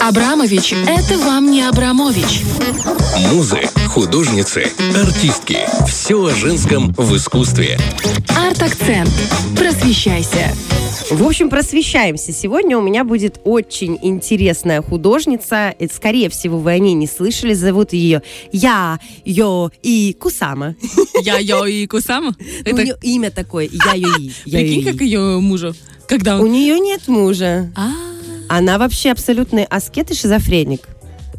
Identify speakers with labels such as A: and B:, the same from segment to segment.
A: Абрамович – это вам не Абрамович.
B: Музы, художницы, артистки. Все о женском в искусстве.
A: Арт-акцент. Просвещайся.
C: В общем, просвещаемся. Сегодня у меня будет очень интересная художница. Это, скорее всего, вы о ней не слышали. Зовут ее Я, Йо и Кусама.
D: Я, Йо и Кусама?
C: У нее имя такое. Я, Йо и.
D: Прикинь, как ее мужу. Когда
C: У
D: он...
C: нее нет мужа.
D: А,
C: Она вообще абсолютный аскет и шизофреник.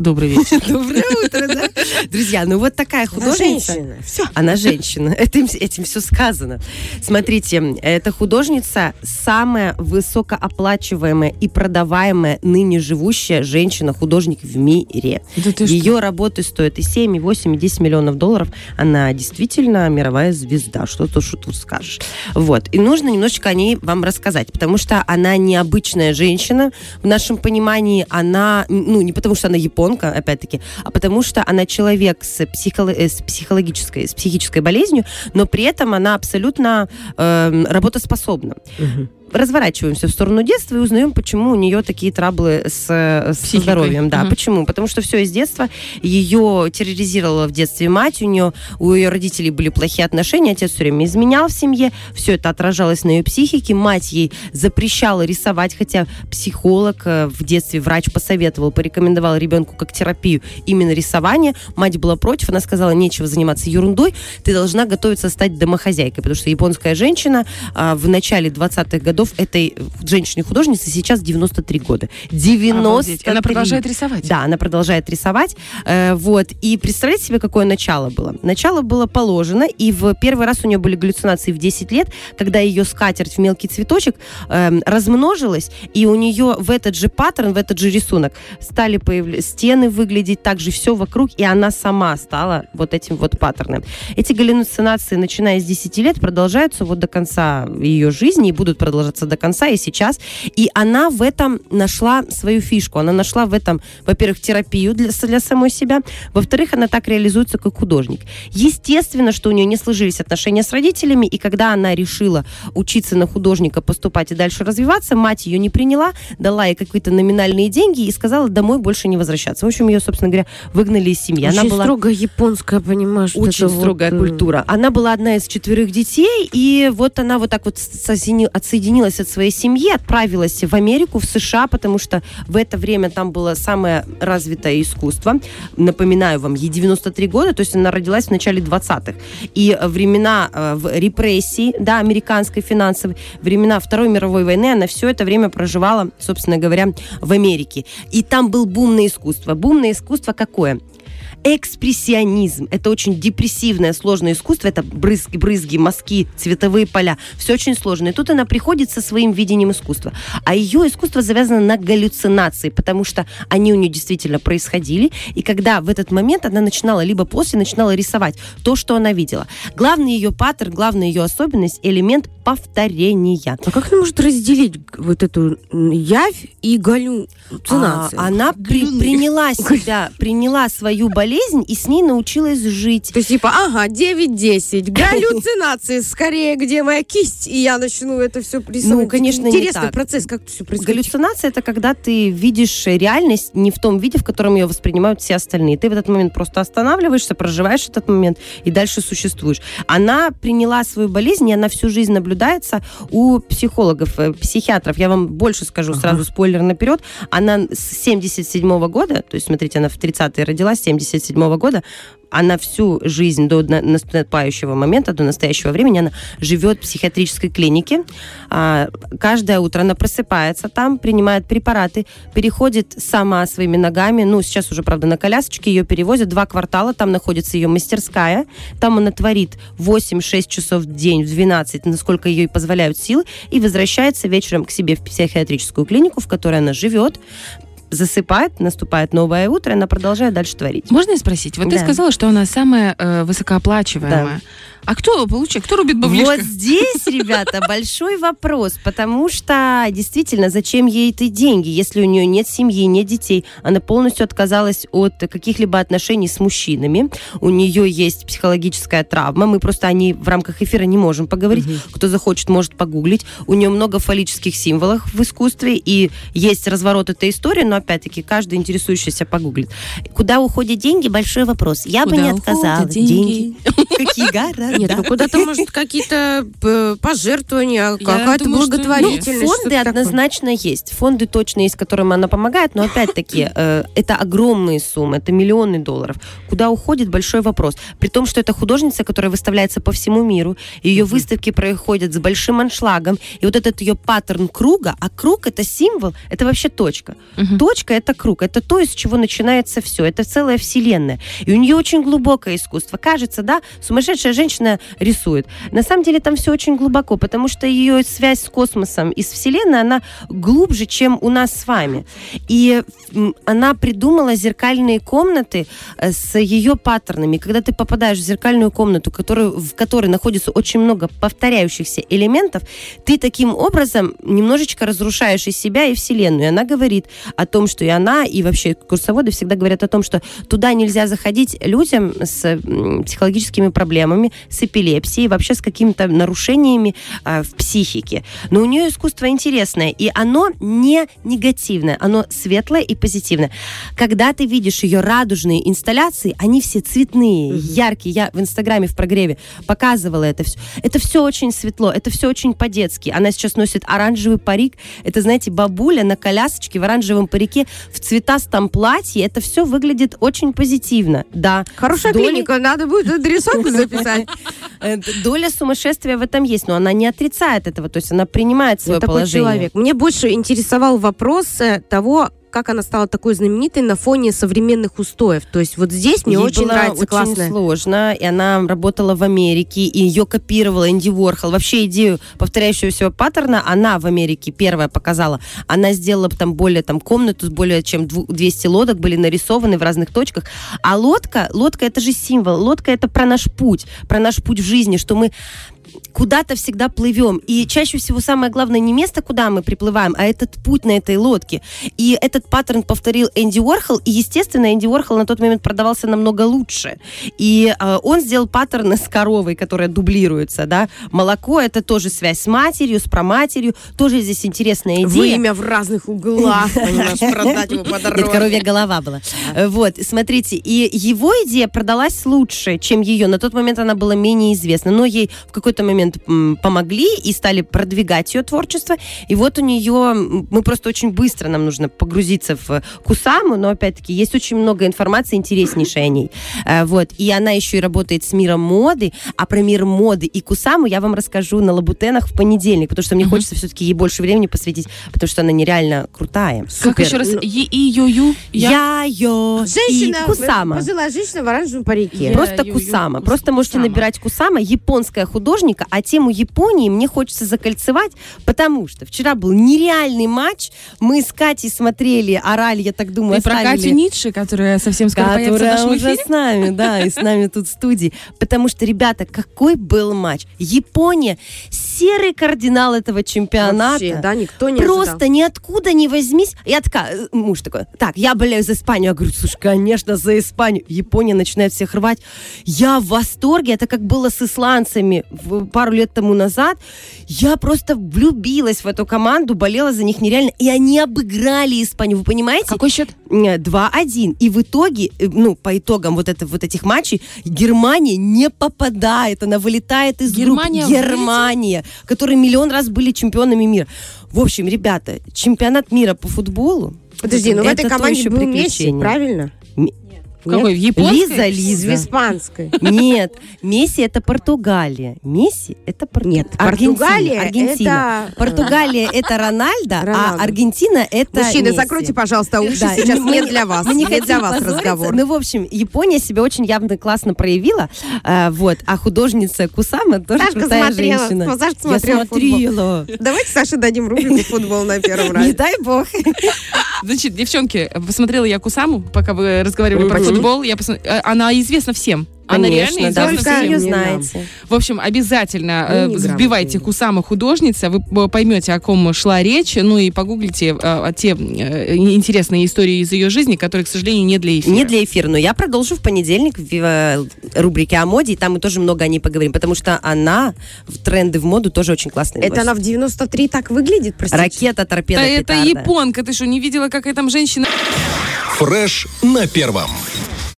D: Добрый вечер.
C: Доброе утро, да? Друзья, ну вот такая художница.
E: Все.
C: Она женщина. Этим, этим все сказано. Смотрите, эта художница самая высокооплачиваемая и продаваемая ныне живущая женщина-художник в мире.
D: Да ты что?
C: Ее работы стоят и 7, и 8, и 10 миллионов долларов. Она действительно мировая звезда. Что тут, что тут скажешь. Вот. И нужно немножечко о ней вам рассказать, потому что она необычная женщина. В нашем понимании она, ну, не потому что она японка, опять-таки, а потому что она человек с, психоло- э, с психологической, с психической болезнью, но при этом она абсолютно э, работоспособна разворачиваемся в сторону детства и узнаем, почему у нее такие траблы с, с
D: Психикой.
C: здоровьем. Да,
D: Мгм.
C: почему? Потому что все из детства ее терроризировала в детстве мать, у нее у ее родителей были плохие отношения, отец все время изменял в семье, все это отражалось на ее психике, мать ей запрещала рисовать, хотя психолог э, в детстве врач посоветовал, порекомендовал ребенку как терапию именно рисование. Мать была против, она сказала, нечего заниматься ерундой, ты должна готовиться стать домохозяйкой, потому что японская женщина а, в начале 20-х годов этой женщине-художнице сейчас 93 года. 93.
D: Обалдеть. Она продолжает рисовать?
C: Да, она продолжает рисовать. Э, вот. И представляете себе, какое начало было? Начало было положено, и в первый раз у нее были галлюцинации в 10 лет, когда ее скатерть в мелкий цветочек эм, размножилась, и у нее в этот же паттерн, в этот же рисунок стали появляться стены выглядеть так же, все вокруг, и она сама стала вот этим вот паттерном. Эти галлюцинации, начиная с 10 лет, продолжаются вот до конца ее жизни и будут продолжаться до конца и сейчас. И она в этом нашла свою фишку. Она нашла в этом, во-первых, терапию для, для самой себя. Во-вторых, она так реализуется как художник. Естественно, что у нее не сложились отношения с родителями, и когда она решила учиться на художника, поступать и дальше развиваться, мать ее не приняла, дала ей какие-то номинальные деньги и сказала домой больше не возвращаться. В общем, ее, собственно говоря, выгнали из семьи.
E: Очень
C: она была
E: строго японская, понимаешь?
C: очень
E: это вот,
C: строгая
E: м,
C: культура. Она была одна из четверых детей, и вот она вот так вот сосени- отсоединилась от своей семьи, отправилась в Америку, в США, потому что в это время там было самое развитое искусство. Напоминаю вам, ей 93 года, то есть она родилась в начале 20-х. И времена э, в репрессий, да, американской финансовой, времена Второй мировой войны, она все это время проживала, собственно говоря, в Америке. И там был бум на искусство. Бум на искусство какое? Экспрессионизм. Это очень депрессивное, сложное искусство. Это брызги, брызги, мазки, цветовые поля. Все очень сложно. И тут она приходит со своим видением искусства. А ее искусство завязано на галлюцинации, потому что они у нее действительно происходили. И когда в этот момент она начинала, либо после начинала рисовать то, что она видела. Главный ее паттерн, главная ее особенность – элемент повторения.
E: А как она может разделить вот эту явь и галлюцинации?
C: А, она при- приняла себя, приняла свою болезнь и с ней научилась жить.
E: То есть, типа, ага, 9-10, галлюцинации, скорее, где моя кисть, и я начну это все рисовать.
C: Ну, конечно, не
E: Интересный
C: так.
E: процесс, как все происходит.
C: Галлюцинация это когда ты видишь реальность не в том виде, в котором ее воспринимают все остальные. Ты в этот момент просто останавливаешься, проживаешь этот момент и дальше существуешь. Она приняла свою болезнь, и она всю жизнь наблюдается у психологов, э, психиатров. Я вам больше скажу, сразу спойлер наперед. Она с 77 года, то есть, смотрите, она в 30-е родилась, 77 года, она всю жизнь до на- наступающего момента, до настоящего времени, она живет в психиатрической клинике. А, каждое утро она просыпается там, принимает препараты, переходит сама своими ногами. Ну, сейчас уже, правда, на колясочке ее перевозят. Два квартала, там находится ее мастерская. Там она творит 8-6 часов в день, в 12, насколько ей позволяют силы, и возвращается вечером к себе в психиатрическую клинику, в которой она живет, засыпает, наступает новое утро, она продолжает дальше творить.
D: Можно я спросить? Вот ты
C: Да.
D: сказала, что она самая э, высокооплачиваемая. А кто получает? Кто рубит баблишко?
C: Вот здесь, ребята, большой вопрос, потому что действительно, зачем ей эти деньги, если у нее нет семьи, нет детей, она полностью отказалась от каких-либо отношений с мужчинами, у нее есть психологическая травма, мы просто о ней в рамках эфира не можем поговорить, кто захочет, может погуглить, у нее много фаллических символов в искусстве, и есть разворот этой истории, но опять-таки каждый интересующийся погуглит. Куда уходят деньги, большой вопрос. Я бы
D: Куда
C: не отказала.
D: уходят деньги?
C: Какие города?
E: Нет, ну куда-то, может, какие-то э, пожертвования, какая-то благотворительность.
C: Ну, фонды однозначно есть. Фонды точно есть, которым она помогает, но опять-таки э, это огромные суммы, это миллионы долларов. Куда уходит, большой вопрос. При том, что это художница, которая выставляется по всему миру, ее выставки проходят с большим аншлагом, и вот этот ее паттерн круга, а круг это символ, это вообще точка. Точка это круг, это то, из чего начинается все, это целая вселенная. И у нее очень глубокое искусство. Кажется, да, сумасшедшая женщина рисует. На самом деле там все очень глубоко, потому что ее связь с космосом и с вселенной, она глубже, чем у нас с вами. И она придумала зеркальные комнаты э, с ее паттернами. Когда ты попадаешь в зеркальную комнату, которую, в которой находится очень много повторяющихся элементов, ты таким образом немножечко разрушаешь и себя, и вселенную. И она говорит о том, что и она, и вообще курсоводы всегда говорят о том, что туда нельзя заходить людям с психологическими проблемами, с эпилепсией, вообще с какими-то нарушениями а, в психике. Но у нее искусство интересное, и оно не негативное, оно светлое и позитивное. Когда ты видишь ее радужные инсталляции, они все цветные, яркие. Я в Инстаграме в прогреве показывала это все. Это все очень светло, это все очень по-детски. Она сейчас носит оранжевый парик. Это, знаете, бабуля на колясочке в оранжевом парике в цветастом платье. Это все выглядит очень позитивно. Да.
E: Хорошая
C: долей-
E: клиника, надо будет адресовку записать.
C: Э, Доля сумасшествия в этом есть, но она не отрицает этого, то есть она принимает свое положение.
E: человек. Мне больше интересовал вопрос э, того, как она стала такой знаменитой на фоне современных устоев. То есть вот здесь мне
C: Ей
E: очень
C: было
E: нравится
C: очень
E: классная.
C: сложно, и она работала в Америке, и ее копировала Энди Уорхол. Вообще идею повторяющегося паттерна она в Америке первая показала. Она сделала там более там комнату более чем дву- 200 лодок были нарисованы в разных точках. А лодка, лодка это же символ. Лодка это про наш путь, про наш путь в жизни, что мы куда-то всегда плывем. И чаще всего самое главное не место, куда мы приплываем, а этот путь на этой лодке. И этот паттерн повторил Энди Уорхол, и, естественно, Энди Уорхол на тот момент продавался намного лучше. И э, он сделал паттерн с коровой, которая дублируется, да. Молоко — это тоже связь с матерью, с проматерью. Тоже здесь интересная идея.
E: Вымя в разных углах, понимаешь, продать его
C: коровья голова была. Вот, смотрите, и его идея продалась лучше, чем ее. На тот момент она была менее известна, но ей в какой-то момент м, помогли и стали продвигать ее творчество. И вот у нее, мы просто очень быстро, нам нужно погрузиться в Кусаму, но опять-таки есть очень много информации интереснейшей о ней. Э, Вот, и она еще и работает с миром моды, а про мир моды и Кусаму я вам расскажу на Лабутенах в понедельник, потому что мне хочется все-таки ей больше времени посвятить, потому что она нереально крутая.
D: Как
C: Супер.
D: еще раз? И-и-ю-ю?
C: Я, ее
E: Женщина,
C: и Кусама.
E: пожилая женщина в оранжевом парике.
D: Я-
C: Просто
D: ю-ю,
C: Кусама.
D: Кус-
C: Просто можете набирать Кусама, японская художника, а тему Японии мне хочется закольцевать, потому что вчера был нереальный матч. Мы с Катей смотрели, орали, я так думаю,
D: Ты про
C: оставили-
D: Катю Ницше, которая совсем скоро появится в
C: которая
D: нашем
C: уже с нами, да, и с нами тут в студии. Потому что, ребята, какой был матч? Япония, серый кардинал этого чемпионата.
E: Вообще, да, никто не
C: Просто
E: ожидал.
C: ниоткуда не возьмись. Я такая, э, муж такой, так, я болею за Испанию. Я говорю, слушай, конечно, за Испанию. Япония начинает всех рвать. Я в восторге. Это как было с исландцами в- пару лет тому назад. Я просто влюбилась в эту команду, болела за них нереально. И они обыграли Испанию. Вы понимаете?
D: Какой счет?
C: Э, 2-1. И в итоге, э, ну, по итогам вот, это, вот этих матчей, Германия не попадает. Она вылетает из
D: Германия
C: группы. Германия, которые миллион раз были чемпионами мира. В общем, ребята, чемпионат мира по футболу.
E: Подожди, ну в
C: это
E: этой
C: то
E: команде
C: еще
E: был Месси, правильно?
D: В какой? В японской?
C: Лиза,
E: Из
C: Лиза.
E: испанской.
C: Нет, Месси это Португалия. Месси это Португалия.
E: Нет, Португалия
C: Аргентина.
E: это-
C: Португалия это Рональдо, а Аргентина это
E: Мужчины,
C: Месси.
E: закройте, пожалуйста, уши,
C: Да,
E: сейчас
C: мы
E: не
C: не-
E: для вас.
C: Мы не
E: Не для
C: хотим
E: вас разговор.
C: Ну, в общем, Япония себя очень явно классно проявила. э, вот. А художница Кусама тоже
E: Сашка
C: крутая
E: смотрела,
C: женщина.
E: Сашка
C: Я
E: смотрела
C: смотрела.
E: Давайте Саше дадим рубрику «Футбол на первом
C: Не
E: разе».
C: дай бог.
D: Значит, девчонки, посмотрела я Кусаму, пока вы разговаривали про. Футбол. Я посмо- э, Она известна всем. Она
C: Конечно,
D: реально
C: да,
E: всем?
C: ее
E: Не
C: знаете.
D: В общем, обязательно э,
E: Ну,
D: вбивайте Кусама художница, вы поймете, о ком шла речь, ну и погуглите э, те э, интересные истории из ее жизни, которые, к сожалению, не для эфира.
C: Не для эфира, но я продолжу в понедельник в э, рубрике о моде, и там мы тоже много о ней поговорим, потому что она в тренды в моду тоже очень классные
E: Это она в 93 так выглядит, простите?
C: Ракета, торпеда,
D: Да это
C: петарда.
D: японка, ты что, не видела, какая там женщина?
B: Фреш на первом.